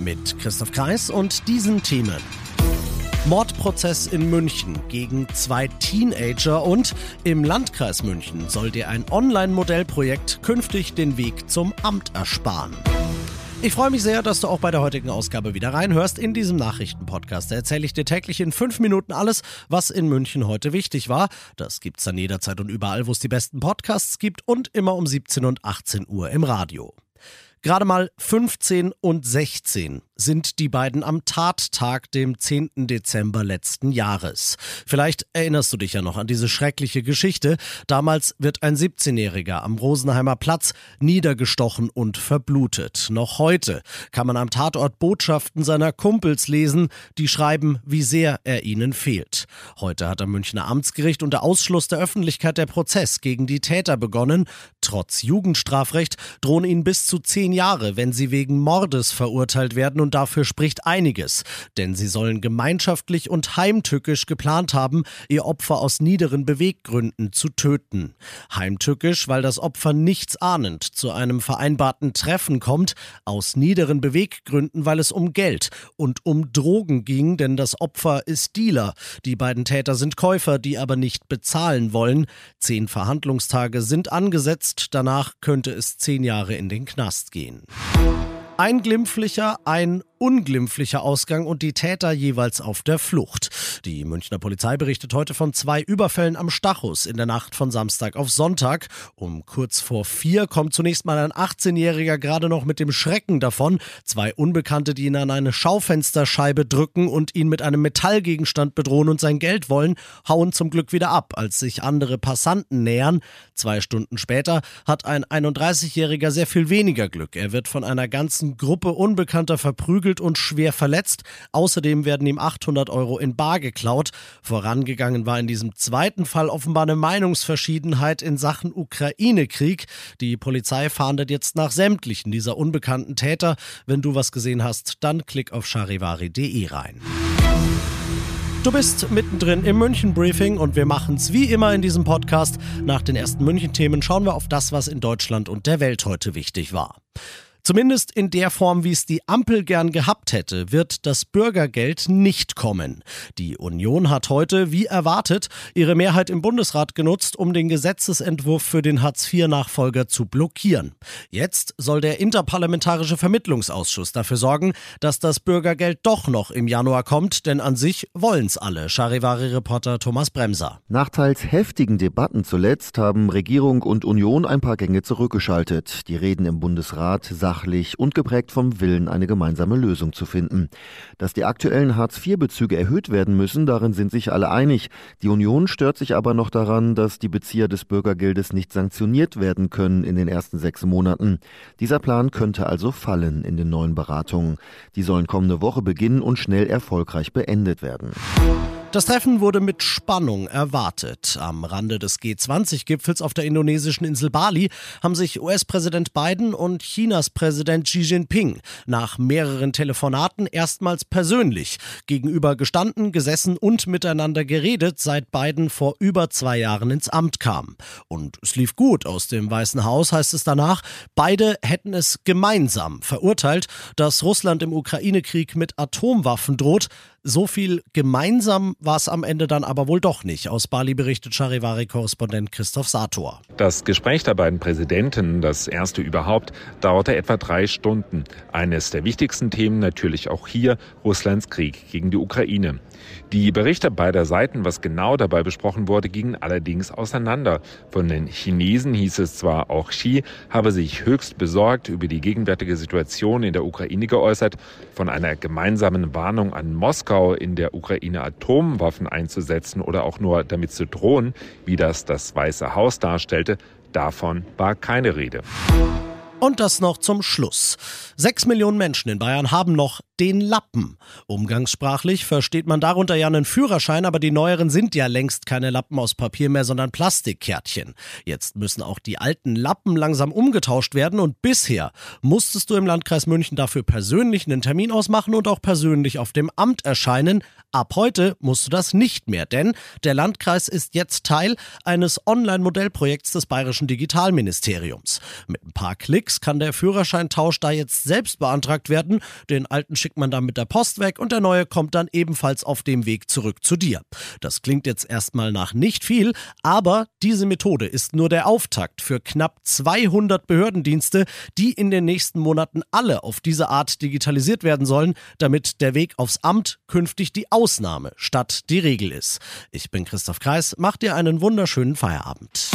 Mit Christoph Kreis und diesen Themen. Mordprozess in München gegen zwei Teenager und im Landkreis München soll dir ein Online-Modellprojekt künftig den Weg zum Amt ersparen. Ich freue mich sehr, dass du auch bei der heutigen Ausgabe wieder reinhörst. In diesem Nachrichtenpodcast erzähle ich dir täglich in fünf Minuten alles, was in München heute wichtig war. Das gibt's dann jederzeit und überall, wo es die besten Podcasts gibt und immer um 17 und 18 Uhr im Radio. Gerade mal 15 und 16 sind die beiden am Tattag, dem 10. Dezember letzten Jahres. Vielleicht erinnerst du dich ja noch an diese schreckliche Geschichte. Damals wird ein 17-Jähriger am Rosenheimer Platz niedergestochen und verblutet. Noch heute kann man am Tatort Botschaften seiner Kumpels lesen, die schreiben, wie sehr er ihnen fehlt. Heute hat am Münchner Amtsgericht unter Ausschluss der Öffentlichkeit der Prozess gegen die Täter begonnen. Trotz Jugendstrafrecht drohen ihnen bis zu zehn zehn Jahre, wenn sie wegen Mordes verurteilt werden und dafür spricht einiges, denn sie sollen gemeinschaftlich und heimtückisch geplant haben, ihr Opfer aus niederen Beweggründen zu töten. Heimtückisch, weil das Opfer nichts ahnend zu einem vereinbarten Treffen kommt, aus niederen Beweggründen, weil es um Geld und um Drogen ging, denn das Opfer ist Dealer. Die beiden Täter sind Käufer, die aber nicht bezahlen wollen. Zehn Verhandlungstage sind angesetzt, danach könnte es zehn Jahre in den Knast gehen gehen. Ein glimpflicher, ein unglimpflicher Ausgang und die Täter jeweils auf der Flucht. Die Münchner Polizei berichtet heute von zwei Überfällen am Stachus in der Nacht von Samstag auf Sonntag. Um kurz vor vier kommt zunächst mal ein 18-Jähriger gerade noch mit dem Schrecken davon. Zwei Unbekannte, die ihn an eine Schaufensterscheibe drücken und ihn mit einem Metallgegenstand bedrohen und sein Geld wollen, hauen zum Glück wieder ab, als sich andere Passanten nähern. Zwei Stunden später hat ein 31-Jähriger sehr viel weniger Glück. Er wird von einer ganzen Gruppe Unbekannter verprügelt verprügelt und schwer verletzt. Außerdem werden ihm 800 Euro in Bar geklaut. Vorangegangen war in diesem zweiten Fall offenbar eine Meinungsverschiedenheit in Sachen Ukraine-Krieg. Die Polizei fahndet jetzt nach sämtlichen dieser unbekannten Täter. Wenn du was gesehen hast, dann klick auf charivari.de rein. Du bist mittendrin im München-Briefing und wir machen es wie immer in diesem Podcast. Nach den ersten München-Themen schauen wir auf das, was in Deutschland und der Welt heute wichtig war. Zumindest in der Form, wie es die Ampel gern gehabt hätte, wird das Bürgergeld nicht kommen. Die Union hat heute, wie erwartet, ihre Mehrheit im Bundesrat genutzt, um den Gesetzesentwurf für den Hartz-IV-Nachfolger zu blockieren. Jetzt soll der Interparlamentarische Vermittlungsausschuss dafür sorgen, dass das Bürgergeld doch noch im Januar kommt, denn an sich wollen's alle. Charivari-Reporter Thomas Bremser. Nach teils heftigen Debatten zuletzt haben Regierung und Union ein paar Gänge zurückgeschaltet. Die Reden im Bundesrat sagen, sachlich und geprägt vom Willen, eine gemeinsame Lösung zu finden. Dass die aktuellen Hartz-IV-Bezüge erhöht werden müssen, darin sind sich alle einig. Die Union stört sich aber noch daran, dass die Bezieher des Bürgergeldes nicht sanktioniert werden können in den ersten sechs Monaten. Dieser Plan könnte also fallen in den neuen Beratungen. Die sollen kommende Woche beginnen und schnell erfolgreich beendet werden. Das Treffen wurde mit Spannung erwartet. Am Rande des G20-Gipfels auf der indonesischen Insel Bali haben sich US-Präsident Biden und Chinas Präsident Xi Jinping nach mehreren Telefonaten erstmals persönlich gegenüber gestanden, gesessen und miteinander geredet, seit Biden vor über zwei Jahren ins Amt kam. Und es lief gut. Aus dem Weißen Haus heißt es danach, beide hätten es gemeinsam verurteilt, dass Russland im Ukraine-Krieg mit Atomwaffen droht. So viel gemeinsam war es am Ende dann aber wohl doch nicht. Aus Bali berichtet Charivari-Korrespondent Christoph Sator. Das Gespräch der beiden Präsidenten, das erste überhaupt, dauerte etwa drei Stunden. Eines der wichtigsten Themen natürlich auch hier Russlands Krieg gegen die Ukraine. Die Berichte beider Seiten, was genau dabei besprochen wurde, gingen allerdings auseinander. Von den Chinesen hieß es zwar, auch Xi habe sich höchst besorgt über die gegenwärtige Situation in der Ukraine geäußert. Von einer gemeinsamen Warnung an Moskau, in der Ukraine Atomwaffen einzusetzen oder auch nur damit zu drohen, wie das das Weiße Haus darstellte, davon war keine Rede. Und das noch zum Schluss. Sechs Millionen Menschen in Bayern haben noch den Lappen. Umgangssprachlich versteht man darunter ja einen Führerschein, aber die neueren sind ja längst keine Lappen aus Papier mehr, sondern Plastikkärtchen. Jetzt müssen auch die alten Lappen langsam umgetauscht werden und bisher musstest du im Landkreis München dafür persönlich einen Termin ausmachen und auch persönlich auf dem Amt erscheinen. Ab heute musst du das nicht mehr, denn der Landkreis ist jetzt Teil eines Online-Modellprojekts des Bayerischen Digitalministeriums. Mit ein paar Klicks kann der Führerscheintausch da jetzt selbst beantragt werden. Den alten schickt man dann mit der Post weg und der neue kommt dann ebenfalls auf dem Weg zurück zu dir. Das klingt jetzt erstmal nach nicht viel, aber diese Methode ist nur der Auftakt für knapp 200 Behördendienste, die in den nächsten Monaten alle auf diese Art digitalisiert werden sollen, damit der Weg aufs Amt künftig die Ausnahme statt die Regel ist. Ich bin Christoph Kreis, mach dir einen wunderschönen Feierabend.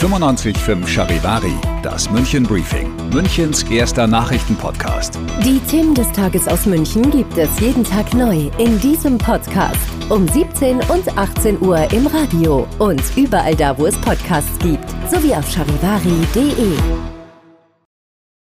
95.5 Charivari, das München Briefing, Münchens erster Nachrichtenpodcast. Die Themen des Tages aus München gibt es jeden Tag neu in diesem Podcast um 17 und 18 Uhr im Radio und überall da, wo es Podcasts gibt, sowie auf charivari.de.